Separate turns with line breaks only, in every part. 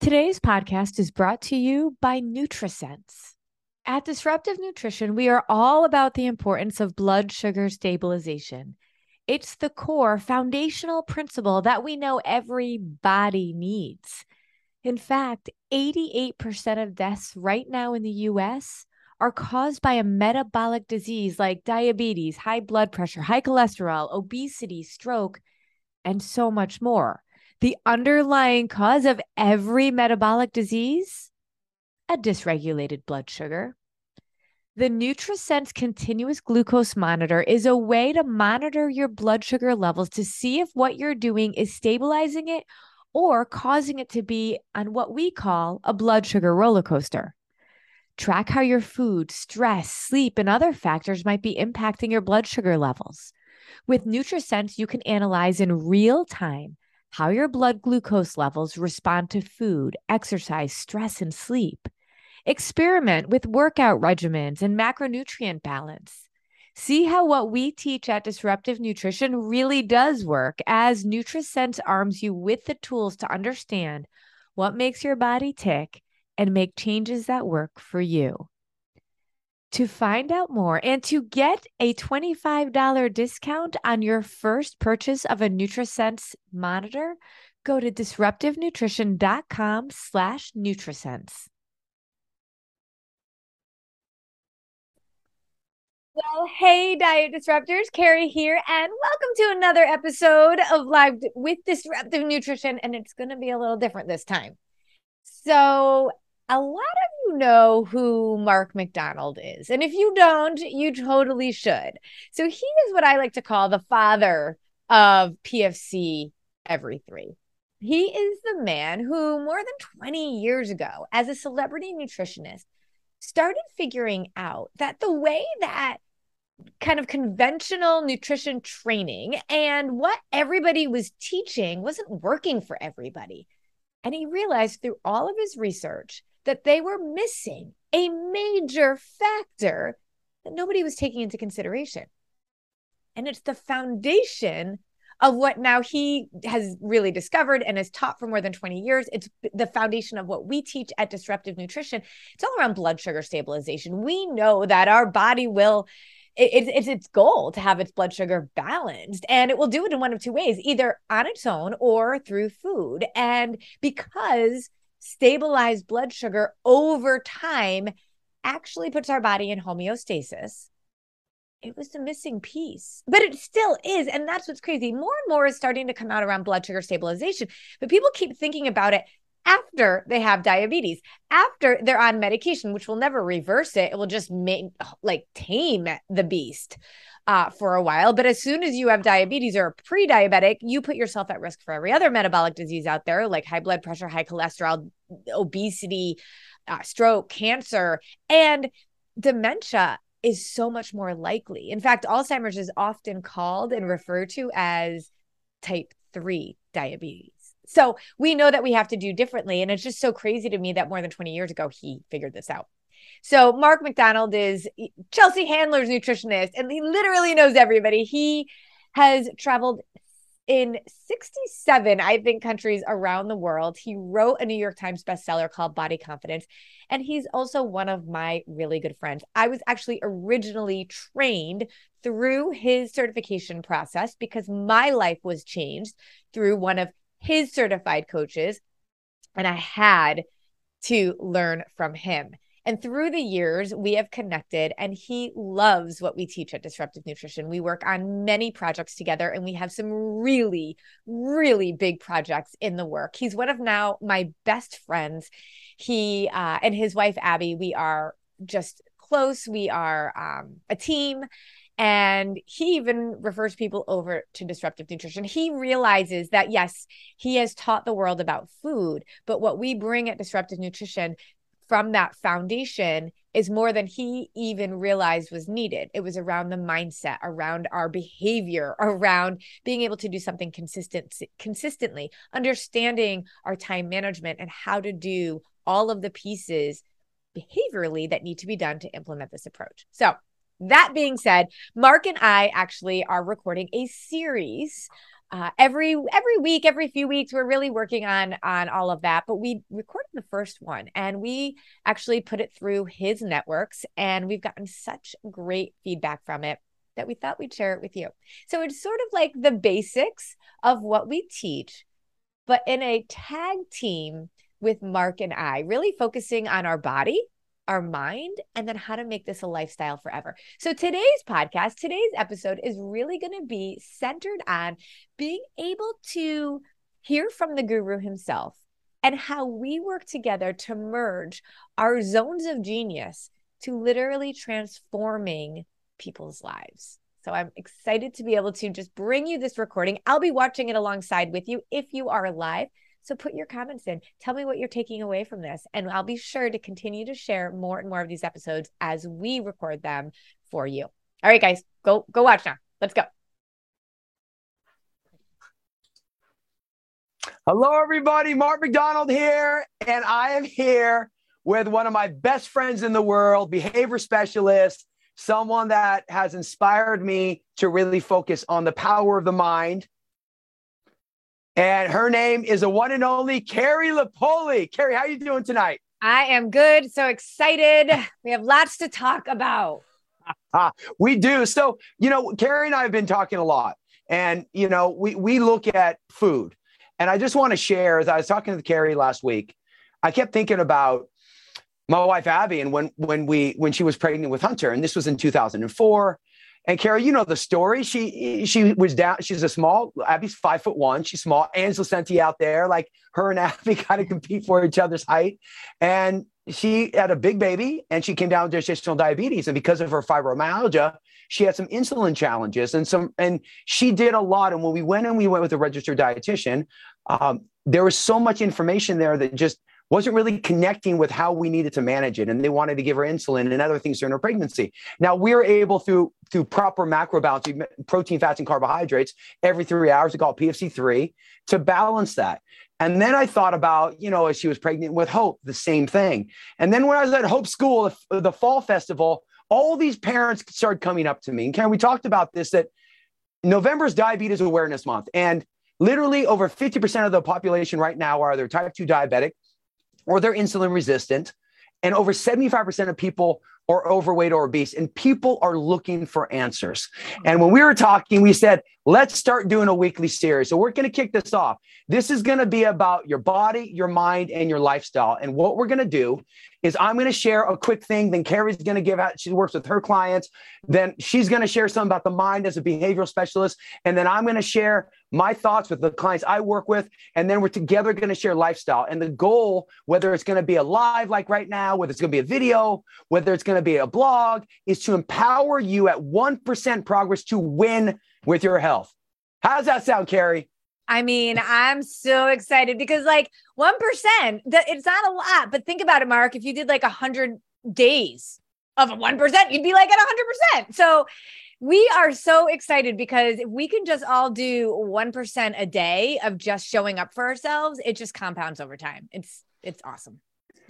Today's podcast is brought to you by NutriSense. At Disruptive Nutrition, we are all about the importance of blood sugar stabilization. It's the core foundational principle that we know every body needs. In fact, 88% of deaths right now in the US are caused by a metabolic disease like diabetes, high blood pressure, high cholesterol, obesity, stroke, and so much more the underlying cause of every metabolic disease? A dysregulated blood sugar. The NutriSense continuous glucose monitor is a way to monitor your blood sugar levels to see if what you're doing is stabilizing it or causing it to be on what we call a blood sugar roller coaster. Track how your food, stress, sleep, and other factors might be impacting your blood sugar levels. With NutriSense, you can analyze in real time how your blood glucose levels respond to food, exercise, stress, and sleep. Experiment with workout regimens and macronutrient balance. See how what we teach at Disruptive Nutrition really does work as NutriSense arms you with the tools to understand what makes your body tick and make changes that work for you. To find out more and to get a $25 discount on your first purchase of a NutriSense monitor, go to disruptivenutrition.com slash NutriSense. Well, hey, Diet Disruptors, Carrie here, and welcome to another episode of Live with Disruptive Nutrition. And it's going to be a little different this time. So, a lot of you know who Mark Macdonald is. And if you don't, you totally should. So he is what I like to call the father of PFC every three. He is the man who, more than 20 years ago, as a celebrity nutritionist, started figuring out that the way that kind of conventional nutrition training and what everybody was teaching wasn't working for everybody. And he realized through all of his research that they were missing a major factor that nobody was taking into consideration. And it's the foundation of what now he has really discovered and has taught for more than 20 years. It's the foundation of what we teach at Disruptive Nutrition. It's all around blood sugar stabilization. We know that our body will. It, it's its goal to have its blood sugar balanced, and it will do it in one of two ways either on its own or through food. And because stabilized blood sugar over time actually puts our body in homeostasis. It was the missing piece, but it still is. And that's what's crazy. More and more is starting to come out around blood sugar stabilization, but people keep thinking about it after they have diabetes, after they're on medication, which will never reverse it. It will just make like tame the beast uh, for a while. But as soon as you have diabetes or pre diabetic, you put yourself at risk for every other metabolic disease out there, like high blood pressure, high cholesterol, obesity, uh, stroke, cancer, and dementia is so much more likely. In fact, Alzheimer's is often called and referred to as type 3 diabetes. So we know that we have to do differently. And it's just so crazy to me that more than 20 years ago, he figured this out. So Mark Macdonald is Chelsea Handler's nutritionist, and he literally knows everybody. He has traveled in 67, I think, countries around the world. He wrote a New York Times bestseller called Body Confidence. And he's also one of my really good friends. I was actually originally trained through his certification process because my life was changed through one of his certified coaches. And I had to learn from him. And through the years, we have connected, and he loves what we teach at Disruptive Nutrition. We work on many projects together, and we have some really, really big projects in the work. He's one of now my best friends. He uh, and his wife, Abby, we are just close. We are um, a team. And he even refers people over to disruptive nutrition. He realizes that, yes, he has taught the world about food, but what we bring at disruptive nutrition from that foundation is more than he even realized was needed. It was around the mindset, around our behavior, around being able to do something consistent consistently, understanding our time management and how to do all of the pieces behaviorally that need to be done to implement this approach. So, that being said, Mark and I actually are recording a series uh, every every week, every few weeks, we're really working on on all of that. But we recorded the first one, and we actually put it through his networks, and we've gotten such great feedback from it that we thought we'd share it with you. So it's sort of like the basics of what we teach, but in a tag team with Mark and I, really focusing on our body our mind, and then how to make this a lifestyle forever. So today's podcast, today's episode is really going to be centered on being able to hear from the guru himself and how we work together to merge our zones of genius to literally transforming people's lives. So I'm excited to be able to just bring you this recording. I'll be watching it alongside with you if you are live. So put your comments in. Tell me what you're taking away from this. And I'll be sure to continue to share more and more of these episodes as we record them for you. All right, guys, go go watch now. Let's go.
Hello, everybody. Mark Macdonald here, and I am here with one of my best friends in the world, behavior specialist, someone that has inspired me to really focus on the power of the mind and her name is the one and only Carrie Lupoli. Carrie, how you doing tonight?
I am good. So excited. We have lots to talk about.
We do. So, you know, Carrie and I have been talking a lot. And, you know, we, we look at food. And I just want to share, as I was talking to Carrie last week, I kept thinking about my wife Abby and when when we when she was pregnant with Hunter, and this was in 2004. And Carrie, you know the story. She she was down. She's a small. Abby's five foot one. She's small. Angela Senti out there, like her and Abby, kind of compete for each other's height. And she had a big baby, and she came down with gestational diabetes. And because of her fibromyalgia, she had some insulin challenges and some. And she did a lot. And when we went and we went with a registered dietitian, um, there was so much information there that just wasn't really connecting with how we needed to manage it. And they wanted to give her insulin and other things during her pregnancy. Now we are able through through proper macro balancing, protein, fats, and carbohydrates every three hours, we call it PFC3, to balance that. And then I thought about, you know, as she was pregnant with Hope, the same thing. And then when I was at Hope School, the, fall festival, all these parents started coming up to me. And Karen, we talked about this that November is Diabetes Awareness Month. And literally over 50% of the population right now are either type 2 diabetic or they're insulin resistant. And over 75% of people are overweight or obese, and people are looking for answers. And when we were talking, we said, let's start doing a weekly series. So we're going to kick this off. This is going to be about your body, your mind, and your lifestyle. And what we're going to do is I'm going to share a quick thing. Then Carrie's going to give out, she works with her clients. Then she's going to share something about the mind as a behavioral specialist. And then I'm going to share my thoughts with the clients I work with. And then we're together going to share lifestyle. And the goal, whether it's going to be a live like right now, whether it's going to be a video, whether it's going to be a blog, is to empower you at 1% progress to win with your health. How does that sound, Carrie?
I mean, I'm so excited because like 1%, it's not a lot, but think about it, Mark. If you did like 100 days of 1%, you'd be like at 100%. So we are so excited because if we can just all do 1% a day of just showing up for ourselves, it just compounds over time. It's it's awesome.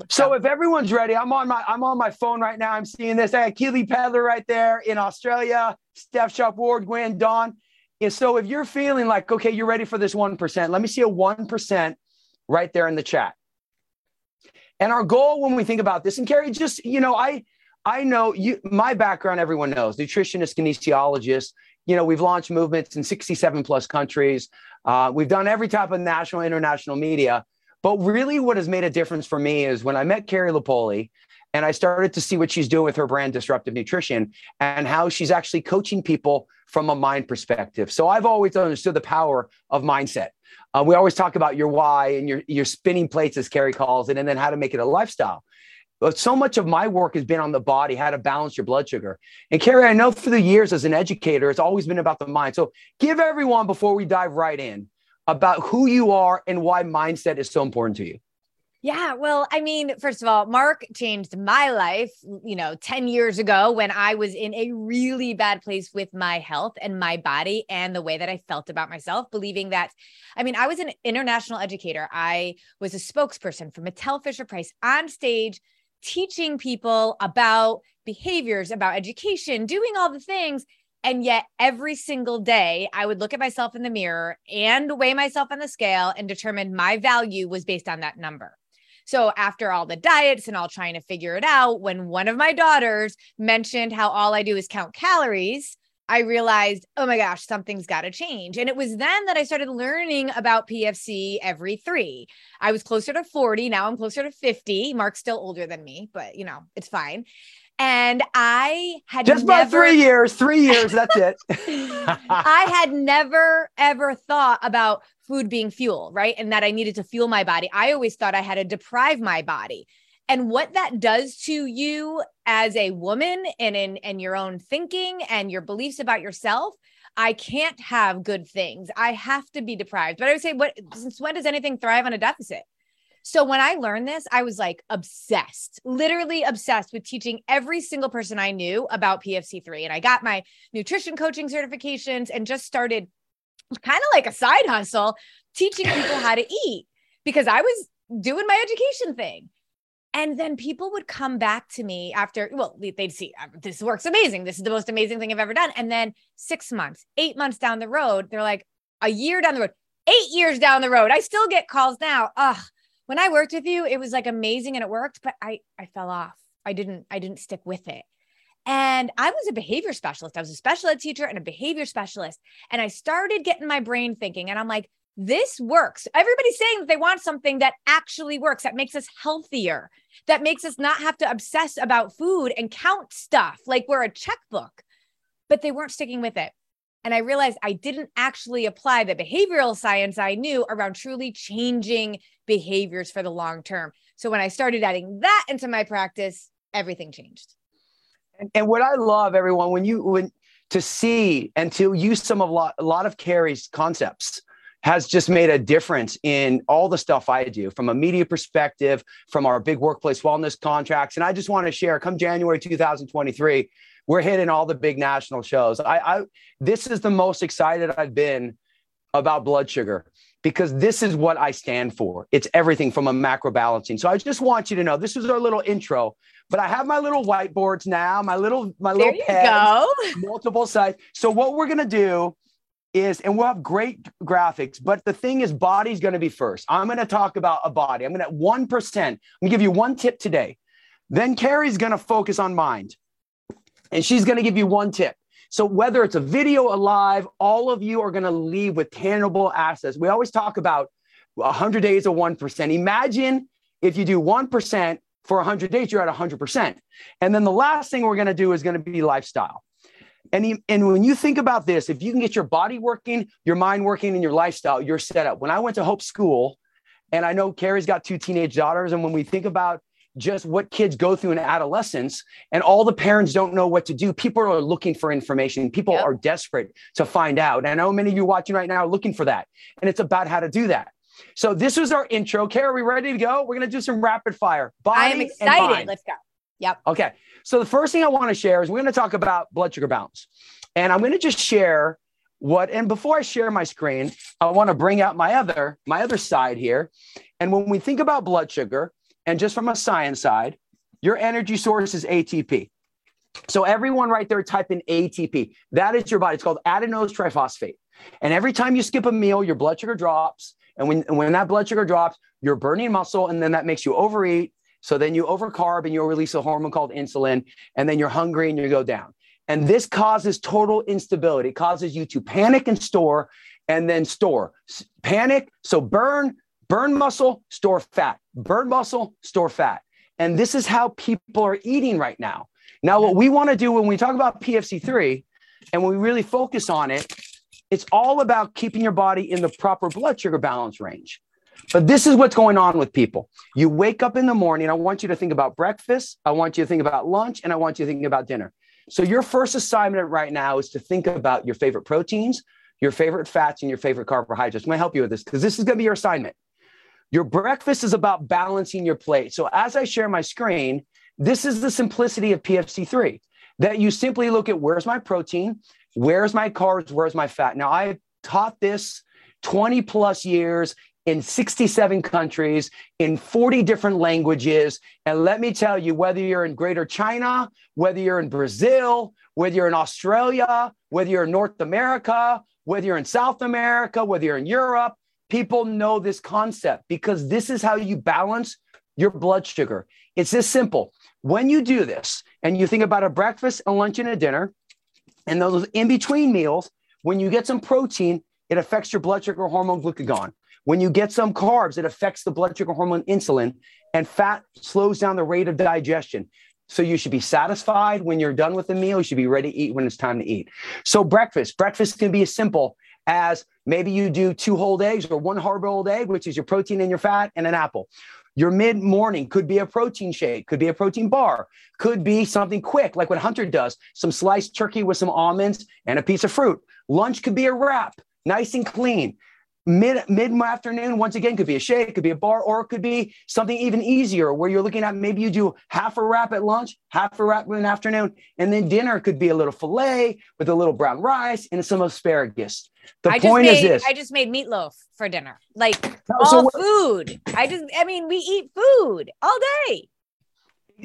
So if everyone's ready, I'm on my I'm on my phone right now. I'm seeing this. I got Keely Pedler right there in Australia, Steph Sharp Ward, Gwen, Dawn. And so if you're feeling like, okay, you're ready for this 1%, let me see a 1% right there in the chat. And our goal when we think about this, and Carrie, just, you know, I I know you my background, everyone knows, nutritionist, kinesiologist. You know, we've launched movements in 67 plus countries. Uh, we've done every type of national, international media. But really, what has made a difference for me is when I met Carrie Lupoli and I started to see what she's doing with her brand Disruptive Nutrition and how she's actually coaching people from a mind perspective. So I've always understood the power of mindset. Uh, we always talk about your why and your, your spinning plates, as Carrie calls it, and then how to make it a lifestyle. But so much of my work has been on the body, how to balance your blood sugar. And Carrie, I know for the years as an educator, it's always been about the mind. So give everyone, before we dive right in, about who you are and why mindset is so important to you.
Yeah, well, I mean, first of all, Mark changed my life, you know, 10 years ago when I was in a really bad place with my health and my body and the way that I felt about myself, believing that, I mean, I was an international educator. I was a spokesperson for Mattel Fisher Price on stage, teaching people about behaviors, about education, doing all the things. And yet, every single day, I would look at myself in the mirror and weigh myself on the scale and determine my value was based on that number. So, after all the diets and all trying to figure it out, when one of my daughters mentioned how all I do is count calories, I realized, oh my gosh, something's got to change. And it was then that I started learning about PFC every three. I was closer to 40. Now I'm closer to 50. Mark's still older than me, but you know, it's fine. And I had
just never, about three years, three years. That's it.
I had never, ever thought about food being fuel, right? And that I needed to fuel my body. I always thought I had to deprive my body and what that does to you as a woman and in and your own thinking and your beliefs about yourself i can't have good things. I have to be deprived. But i would say what since when does anything thrive on a deficit? So when i learned this i was like obsessed literally obsessed with teaching every single person i knew about pfc3 and i got my nutrition coaching certifications and just started kind of like a side hustle teaching people how to eat because i was doing my education thing and then people would come back to me after, well, they'd see uh, this works amazing. This is the most amazing thing I've ever done. And then six months, eight months down the road, they're like, a year down the road, eight years down the road. I still get calls now. Ugh, when I worked with you, it was like amazing and it worked, but I I fell off. I didn't I didn't stick with it. And I was a behavior specialist. I was a special ed teacher and a behavior specialist. And I started getting my brain thinking, and I'm like, this works. Everybody's saying that they want something that actually works, that makes us healthier, that makes us not have to obsess about food and count stuff like we're a checkbook. But they weren't sticking with it. And I realized I didn't actually apply the behavioral science I knew around truly changing behaviors for the long term. So when I started adding that into my practice, everything changed.
And, and what I love, everyone, when you when to see and to use some of lot, a lot of Carrie's concepts has just made a difference in all the stuff I do from a media perspective, from our big workplace wellness contracts. And I just want to share come January 2023, we're hitting all the big national shows. I, I this is the most excited I've been about blood sugar because this is what I stand for. It's everything from a macro balancing. So I just want you to know this is our little intro, but I have my little whiteboards now, my little my
there
little
pads,
multiple sites. So what we're gonna do is, and we'll have great graphics, but the thing is, body's going to be first. I'm going to talk about a body. I'm going to 1%. I'm going to give you one tip today. Then Carrie's going to focus on mind, and she's going to give you one tip. So whether it's a video, a live, all of you are going to leave with tangible assets. We always talk about 100 days of 1%. Imagine if you do 1% for 100 days, you're at 100%. And then the last thing we're going to do is going to be lifestyle. And, he, and when you think about this, if you can get your body working, your mind working, and your lifestyle, you're set up. When I went to Hope School, and I know Carrie's got two teenage daughters, and when we think about just what kids go through in adolescence, and all the parents don't know what to do, people are looking for information. People yep. are desperate to find out. And I know many of you watching right now are looking for that, and it's about how to do that. So this was our intro. Carrie, are we ready to go? We're going to do some rapid fire.
Body I am excited. Let's go. Yep.
Okay. So the first thing I want to share is we're going to talk about blood sugar balance. And I'm going to just share what and before I share my screen, I want to bring out my other my other side here. And when we think about blood sugar and just from a science side, your energy source is ATP. So everyone right there type in ATP. That is your body. It's called adenosine triphosphate. And every time you skip a meal, your blood sugar drops. And when, when that blood sugar drops, you're burning muscle, and then that makes you overeat, so then you overcarb and you'll release a hormone called insulin, and then you're hungry and you go down. And this causes total instability. It causes you to panic and store and then store. Panic, so burn, Burn muscle, store fat. Burn muscle, store fat. And this is how people are eating right now. Now, what we want to do when we talk about PFC3 and we really focus on it, it's all about keeping your body in the proper blood sugar balance range. But this is what's going on with people. You wake up in the morning. I want you to think about breakfast. I want you to think about lunch. And I want you to think about dinner. So, your first assignment right now is to think about your favorite proteins, your favorite fats, and your favorite carbohydrates. I'm going to help you with this because this is going to be your assignment. Your breakfast is about balancing your plate. So, as I share my screen, this is the simplicity of PFC3 that you simply look at where's my protein, where's my carbs, where's my fat. Now, I've taught this 20 plus years in 67 countries in 40 different languages. And let me tell you, whether you're in Greater China, whether you're in Brazil, whether you're in Australia, whether you're in North America, whether you're in South America, whether you're in Europe, people know this concept because this is how you balance your blood sugar. It's this simple. When you do this and you think about a breakfast, a lunch, and a dinner, and those in between meals, when you get some protein, it affects your blood sugar hormone glucagon. When you get some carbs, it affects the blood sugar hormone insulin, and fat slows down the rate of digestion. So you should be satisfied when you're done with the meal. You should be ready to eat when it's time to eat. So breakfast, breakfast can be as simple as maybe you do two whole eggs or one hard boiled egg, which is your protein and your fat, and an apple. Your mid morning could be a protein shake, could be a protein bar, could be something quick, like what Hunter does some sliced turkey with some almonds and a piece of fruit. Lunch could be a wrap, nice and clean mid mid afternoon once again could be a shake could be a bar or it could be something even easier where you're looking at maybe you do half a wrap at lunch half a wrap in the afternoon and then dinner could be a little filet with a little brown rice and some asparagus. The
I
point
made,
is this.
I just made meatloaf for dinner. Like all what, food. I just i mean we eat food all day.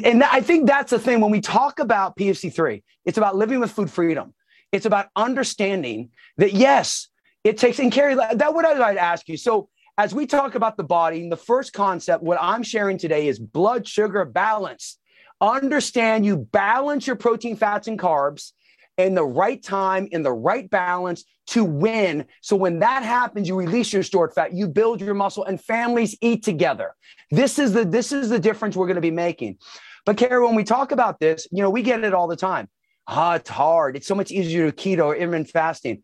And i think that's the thing when we talk about pfc3 it's about living with food freedom. It's about understanding that yes it takes, and Carrie, that what I'd ask you. So, as we talk about the body, the first concept, what I'm sharing today is blood sugar balance. Understand you balance your protein, fats, and carbs in the right time, in the right balance to win. So when that happens, you release your stored fat, you build your muscle, and families eat together. This is the this is the difference we're going to be making. But Carrie, when we talk about this, you know, we get it all the time. Ah, it's hard. It's so much easier to keto or intermittent fasting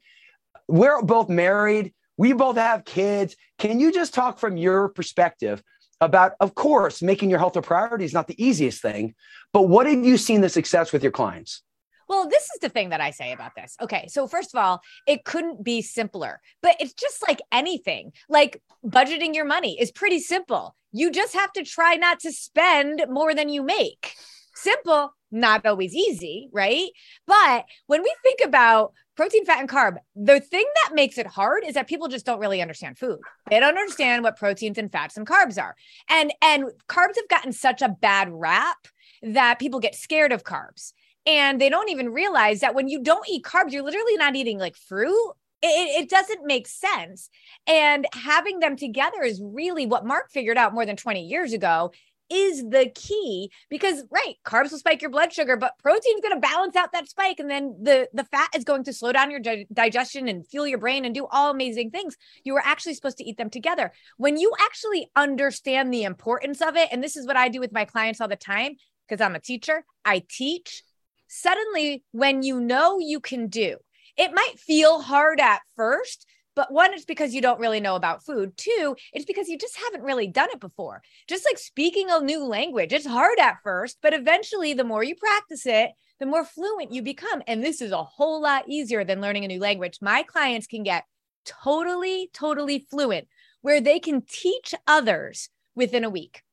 we're both married. We both have kids. Can you just talk from your perspective about, of course, making your health a priority is not the easiest thing, but what have you seen the success with your clients?
Well, this is the thing that I say about this. Okay. So, first of all, it couldn't be simpler, but it's just like anything. Like budgeting your money is pretty simple. You just have to try not to spend more than you make. Simple, not always easy, right? But when we think about protein, fat, and carb, the thing that makes it hard is that people just don't really understand food. They don't understand what proteins and fats and carbs are. And and carbs have gotten such a bad rap that people get scared of carbs. And they don't even realize that when you don't eat carbs, you're literally not eating like fruit it, it, doesn't make sense. And having them together is really what Mark figured out more than 20 years ago is the key because right carbs will spike your blood sugar but protein is going to balance out that spike and then the the fat is going to slow down your di- digestion and fuel your brain and do all amazing things. You were actually supposed to eat them together. When you actually understand the importance of it and this is what i do with my clients all the time because i'm a teacher i teach suddenly when you know you can do it might feel hard at first but one, it's because you don't really know about food. Two, it's because you just haven't really done it before. Just like speaking a new language, it's hard at first, but eventually, the more you practice it, the more fluent you become. And this is a whole lot easier than learning a new language. My clients can get totally, totally fluent where they can teach others within a week.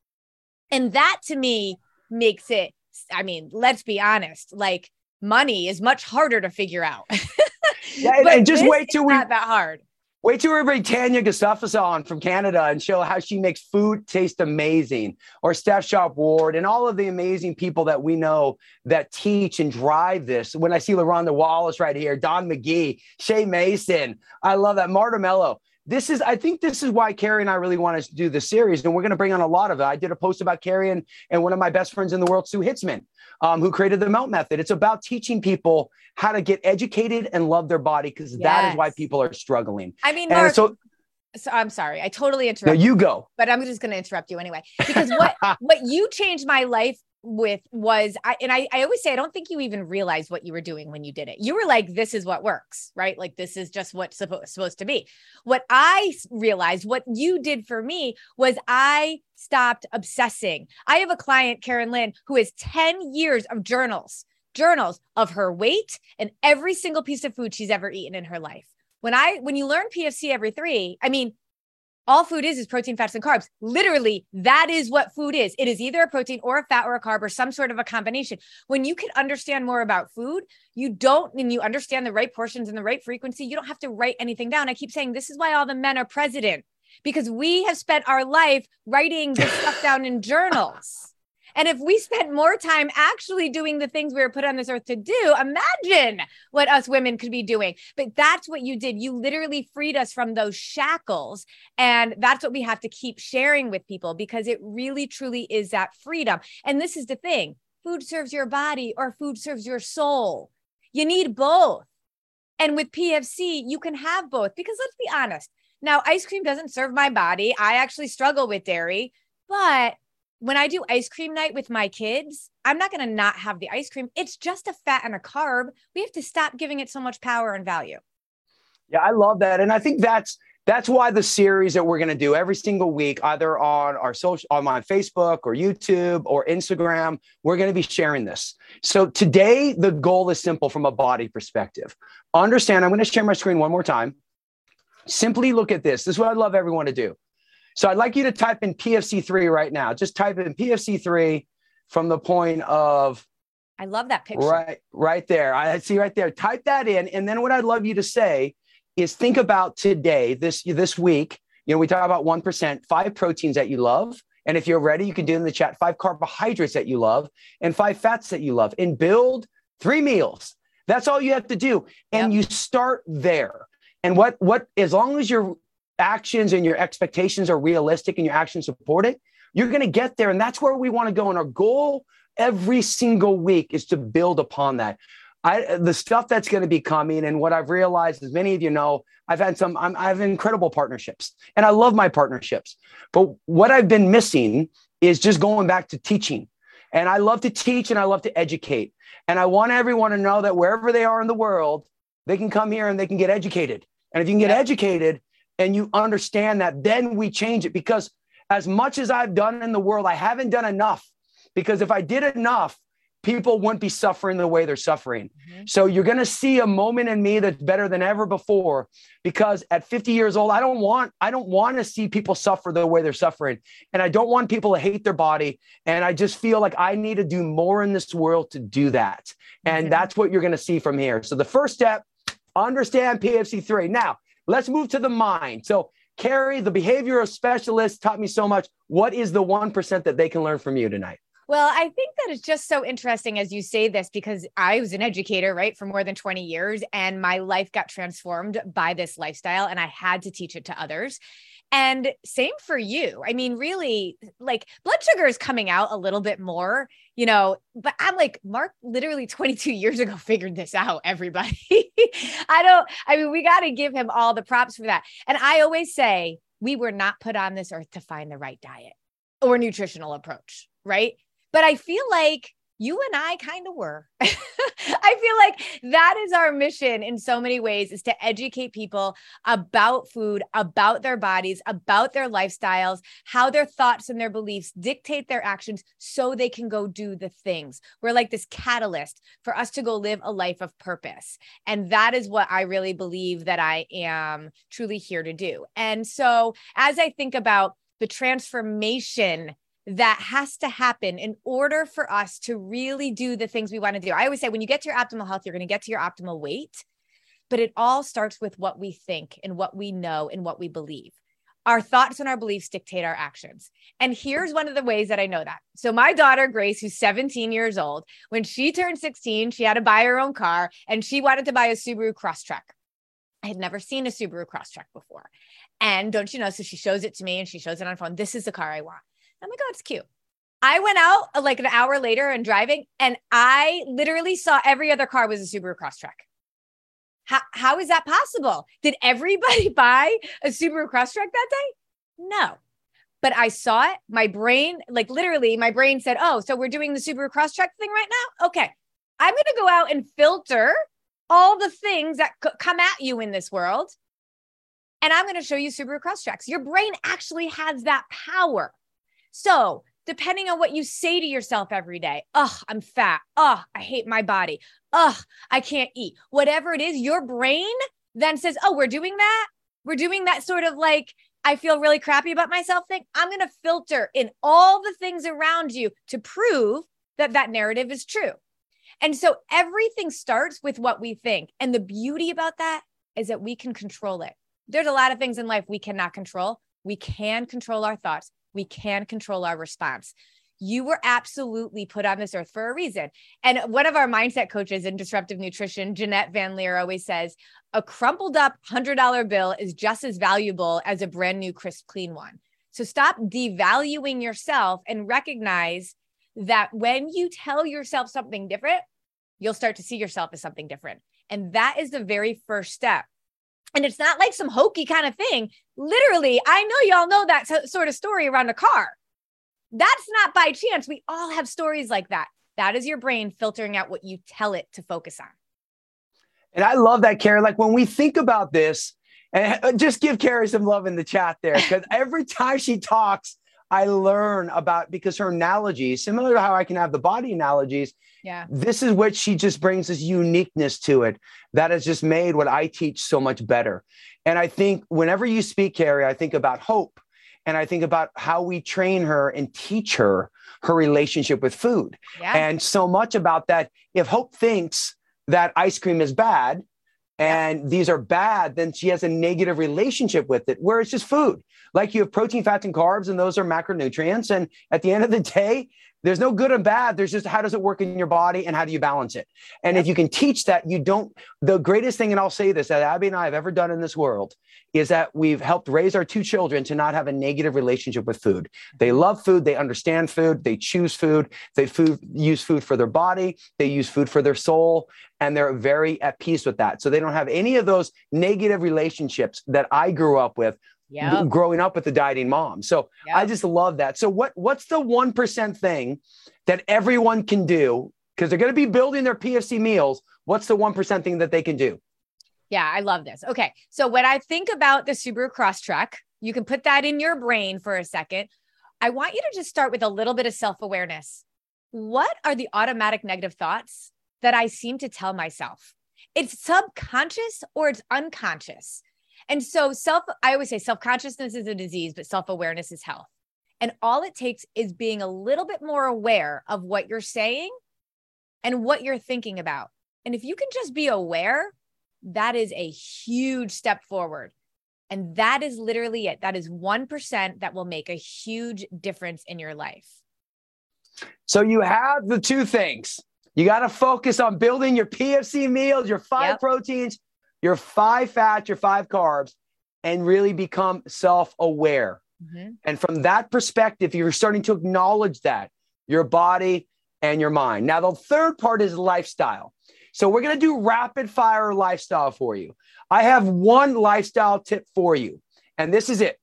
And that to me makes it, I mean, let's be honest, like money is much harder to figure out.
yeah, and, and just wait till we
that hard.
Wait till we bring Tanya Gustafsson on from Canada and show how she makes food taste amazing, or Steph Sharp Ward, and all of the amazing people that we know that teach and drive this. When I see LaRonda Wallace right here, Don McGee, Shay Mason, I love that. Marta Mello. This is, I think this is why Carrie and I really wanted to do the series, and we're going to bring on a lot of it. I did a post about Carrie and, and one of my best friends in the world, Sue Hitzmann um, who created the Melt Method. It's about teaching people how to get educated and love their body because yes. that is why people are struggling.
I mean, Mark, so so I'm sorry. I totally interrupted.
No, you go.
But I'm just going to interrupt you anyway because what what you changed my life with was I and I, I always say I don't think you even realized what you were doing when you did it. You were like, this is what works, right? Like this is just what's supposed supposed to be. What I realized, what you did for me was I stopped obsessing. I have a client, Karen Lynn, who has 10 years of journals, journals of her weight and every single piece of food she's ever eaten in her life. When I when you learn PFC every three, I mean, all food is is protein, fats, and carbs. Literally, that is what food is. It is either a protein or a fat or a carb or some sort of a combination. When you can understand more about food, you don't, and you understand the right portions and the right frequency, you don't have to write anything down. I keep saying this is why all the men are president because we have spent our life writing this stuff down in journals. And if we spent more time actually doing the things we were put on this earth to do, imagine what us women could be doing. But that's what you did. You literally freed us from those shackles. And that's what we have to keep sharing with people because it really, truly is that freedom. And this is the thing food serves your body or food serves your soul. You need both. And with PFC, you can have both because let's be honest. Now, ice cream doesn't serve my body. I actually struggle with dairy, but when I do ice cream night with my kids, I'm not going to not have the ice cream. It's just a fat and a carb. We have to stop giving it so much power and value.
Yeah, I love that. And I think that's that's why the series that we're going to do every single week either on our social on my Facebook or YouTube or Instagram, we're going to be sharing this. So today the goal is simple from a body perspective. Understand, I'm going to share my screen one more time. Simply look at this. This is what I'd love everyone to do. So I'd like you to type in PFC3 right now. Just type in PFC3 from the point of
I love that picture.
Right, right there. I see right there. Type that in. And then what I'd love you to say is think about today, this this week. You know, we talk about 1%, five proteins that you love. And if you're ready, you can do in the chat five carbohydrates that you love and five fats that you love and build three meals. That's all you have to do. And yep. you start there. And what what as long as you're actions and your expectations are realistic and your actions support it, you're going to get there. And that's where we want to go. And our goal every single week is to build upon that. I, the stuff that's going to be coming and what I've realized, as many of you know, I've had some, I'm, I have incredible partnerships and I love my partnerships. But what I've been missing is just going back to teaching. And I love to teach and I love to educate. And I want everyone to know that wherever they are in the world, they can come here and they can get educated. And if you can get yeah. educated, and you understand that, then we change it. Because as much as I've done in the world, I haven't done enough. Because if I did enough, people wouldn't be suffering the way they're suffering. Mm-hmm. So you're going to see a moment in me that's better than ever before because at 50 years old I don't want I don't want to see people suffer the way they're suffering and I don't want people to hate their body and I just feel like I need to do more in this world to do that. And mm-hmm. that's what you're going to see from here. So the first step understand PFC3. Now, Let's move to the mind. So, Carrie, the behavioral specialist, taught me so much. What is the 1% that they can learn from you tonight?
Well, I think that it's just so interesting as you say this because I was an educator, right, for more than 20 years, and my life got transformed by this lifestyle, and I had to teach it to others. And same for you. I mean, really, like blood sugar is coming out a little bit more, you know, but I'm like, Mark literally 22 years ago figured this out, everybody. I don't, I mean, we got to give him all the props for that. And I always say, we were not put on this earth to find the right diet or nutritional approach, right? But I feel like you and I kind of were. I feel like that is our mission in so many ways is to educate people about food, about their bodies, about their lifestyles, how their thoughts and their beliefs dictate their actions so they can go do the things. We're like this catalyst for us to go live a life of purpose. And that is what I really believe that I am truly here to do. And so as I think about the transformation that has to happen in order for us to really do the things we want to do. I always say when you get to your optimal health, you're going to get to your optimal weight, but it all starts with what we think and what we know and what we believe. Our thoughts and our beliefs dictate our actions. And here's one of the ways that I know that. So, my daughter, Grace, who's 17 years old, when she turned 16, she had to buy her own car and she wanted to buy a Subaru Crosstrek. I had never seen a Subaru Crosstrek before. And don't you know? So she shows it to me and she shows it on phone. This is the car I want. I'm like, oh, it's cute. I went out uh, like an hour later and driving, and I literally saw every other car was a Subaru Crosstrek. How, how is that possible? Did everybody buy a Subaru Crosstrek that day? No. But I saw it. My brain, like literally, my brain said, Oh, so we're doing the Subaru Crosstrek thing right now? Okay. I'm going to go out and filter all the things that c- come at you in this world. And I'm going to show you Subaru Crosstreks. Your brain actually has that power. So, depending on what you say to yourself every day, oh, I'm fat. Oh, I hate my body. Oh, I can't eat. Whatever it is, your brain then says, oh, we're doing that. We're doing that sort of like, I feel really crappy about myself thing. I'm going to filter in all the things around you to prove that that narrative is true. And so everything starts with what we think. And the beauty about that is that we can control it. There's a lot of things in life we cannot control. We can control our thoughts, we can control our response. You were absolutely put on this earth for a reason. And one of our mindset coaches in disruptive nutrition, Jeanette Van Leer, always says a crumpled up $100 bill is just as valuable as a brand new, crisp, clean one. So stop devaluing yourself and recognize that when you tell yourself something different, you'll start to see yourself as something different. And that is the very first step. And it's not like some hokey kind of thing. Literally, I know y'all know that sort of story around a car. That's not by chance. We all have stories like that. That is your brain filtering out what you tell it to focus on.
And I love that, Carrie. Like when we think about this, and uh, just give Carrie some love in the chat there, because every time she talks, I learn about because her analogies, similar to how I can have the body analogies,
yeah.
This is what she just brings this uniqueness to it that has just made what I teach so much better. And I think whenever you speak, Carrie, I think about hope and I think about how we train her and teach her her relationship with food.
Yeah.
And so much about that. If Hope thinks that ice cream is bad, and these are bad, then she has a negative relationship with it, where it's just food. Like you have protein, fats, and carbs, and those are macronutrients. And at the end of the day, there's no good and bad. There's just how does it work in your body and how do you balance it? And if you can teach that, you don't. The greatest thing, and I'll say this that Abby and I have ever done in this world is that we've helped raise our two children to not have a negative relationship with food. They mm-hmm. love food, they understand food, they choose food, they food, use food for their body, they use food for their soul, and they're very at peace with that. So they don't have any of those negative relationships that I grew up with growing up with the dieting mom. So yep. I just love that. So what what's the 1% thing that everyone can do because they're going to be building their PFC meals? What's the 1% thing that they can do?
Yeah, I love this. Okay. So when I think about the Subaru Crosstrek, you can put that in your brain for a second. I want you to just start with a little bit of self-awareness. What are the automatic negative thoughts that I seem to tell myself? It's subconscious or it's unconscious. And so, self, I always say self consciousness is a disease, but self awareness is health. And all it takes is being a little bit more aware of what you're saying and what you're thinking about. And if you can just be aware, that is a huge step forward. And that is literally it. That is 1% that will make a huge difference in your life.
So you have the two things. You got to focus on building your PFC meals, your five yep. proteins, your five fats, your five carbs, and really become self aware. Mm-hmm. And from that perspective, you're starting to acknowledge that your body and your mind. Now, the third part is lifestyle. So, we're going to do rapid fire lifestyle for you. I have one lifestyle tip for you, and this is it.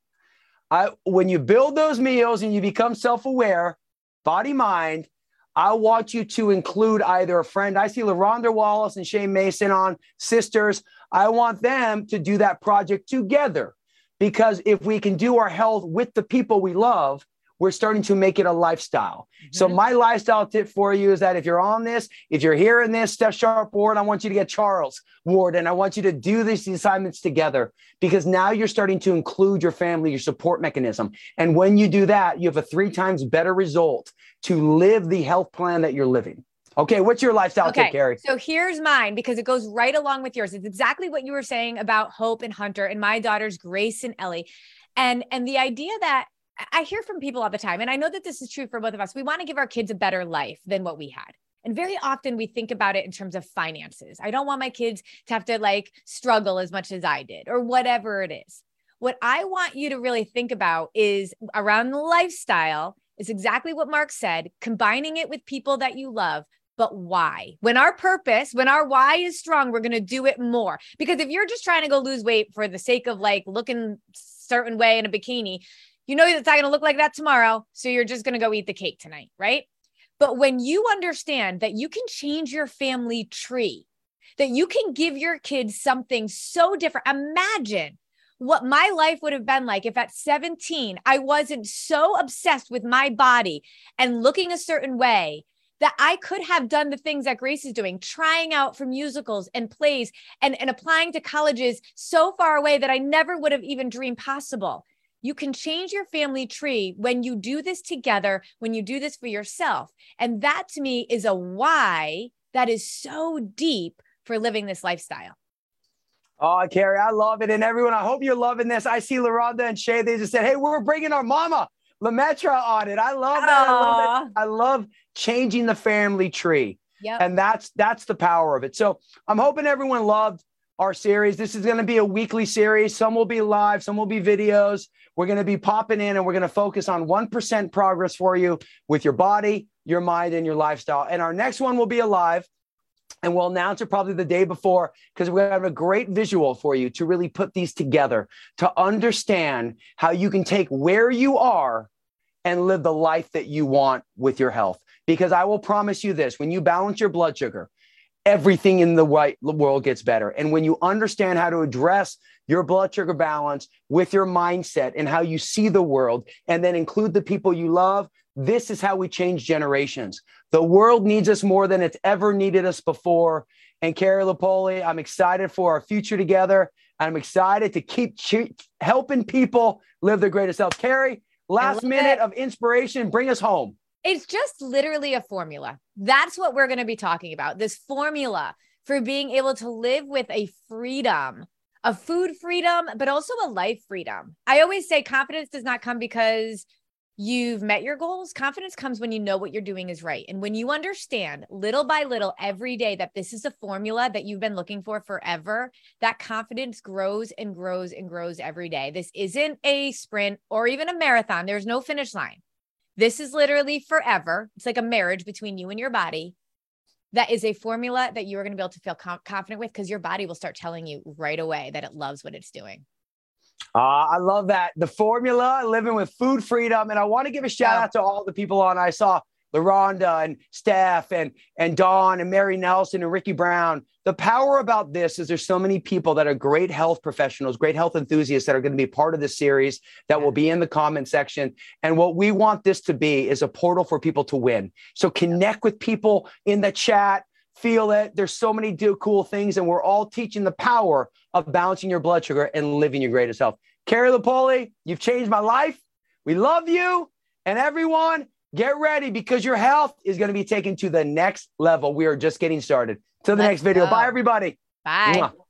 I, when you build those meals and you become self aware, body, mind, I want you to include either a friend. I see LaRonda Wallace and Shane Mason on Sisters. I want them to do that project together because if we can do our health with the people we love, we're starting to make it a lifestyle. Mm-hmm. So my lifestyle tip for you is that if you're on this, if you're hearing this, Steph Sharp Ward, I want you to get Charles Ward and I want you to do these assignments together because now you're starting to include your family, your support mechanism. And when you do that, you have a three times better result to live the health plan that you're living. Okay, what's your lifestyle okay. tip, Carrie?
So here's mine because it goes right along with yours. It's exactly what you were saying about Hope and Hunter and my daughters Grace and Ellie. And and the idea that I hear from people all the time and I know that this is true for both of us. We want to give our kids a better life than what we had. And very often we think about it in terms of finances. I don't want my kids to have to like struggle as much as I did or whatever it is. What I want you to really think about is around the lifestyle is exactly what Mark said, combining it with people that you love, but why? When our purpose, when our why is strong, we're going to do it more. Because if you're just trying to go lose weight for the sake of like looking certain way in a bikini, you know it's not going to look like that tomorrow. So you're just going to go eat the cake tonight, right? But when you understand that you can change your family tree, that you can give your kids something so different. Imagine what my life would have been like if at 17 I wasn't so obsessed with my body and looking a certain way that I could have done the things that Grace is doing, trying out for musicals and plays and, and applying to colleges so far away that I never would have even dreamed possible. You can change your family tree when you do this together, when you do this for yourself. And that to me is a why that is so deep for living this lifestyle.
Oh, Carrie, I love it. And everyone, I hope you're loving this. I see LaRonda and Shay. They just said, hey, we're bringing our mama, Lametra, on it. I love that. I love it. I love changing the family tree.
Yep.
And that's that's the power of it. So I'm hoping everyone loved our series. This is going to be a weekly series. Some will be live, some will be videos. We're going to be popping in and we're going to focus on 1% progress for you with your body, your mind, and your lifestyle. And our next one will be alive and we'll announce it probably the day before because we have a great visual for you to really put these together to understand how you can take where you are and live the life that you want with your health. Because I will promise you this when you balance your blood sugar, everything in the white world gets better. And when you understand how to address your blood sugar balance with your mindset and how you see the world, and then include the people you love, this is how we change generations. The world needs us more than it's ever needed us before. And Carrie Lupoli, I'm excited for our future together. I'm excited to keep helping people live their greatest self. Carrie, last minute it. of inspiration, bring us home.
It's just literally a formula. That's what we're going to be talking about. This formula for being able to live with a freedom, a food freedom, but also a life freedom. I always say confidence does not come because you've met your goals. Confidence comes when you know what you're doing is right. And when you understand little by little every day that this is a formula that you've been looking for forever, that confidence grows and grows and grows every day. This isn't a sprint or even a marathon, there's no finish line. This is literally forever. It's like a marriage between you and your body. That is a formula that you are going to be able to feel com- confident with because your body will start telling you right away that it loves what it's doing.
Uh, I love that. The formula, living with food freedom. And I want to give a shout out to all the people on. I saw LaRonda and Steph and, and Dawn and Mary Nelson and Ricky Brown. The power about this is there's so many people that are great health professionals, great health enthusiasts that are going to be part of this series that will be in the comment section. And what we want this to be is a portal for people to win. So connect with people in the chat feel it. There's so many do cool things, and we're all teaching the power of balancing your blood sugar and living your greatest health. Carrie Lupoli, you've changed my life. We love you. And everyone, get ready because your health is going to be taken to the next level. We are just getting started. To the Let's next video. Go. Bye, everybody.
Bye. Mwah.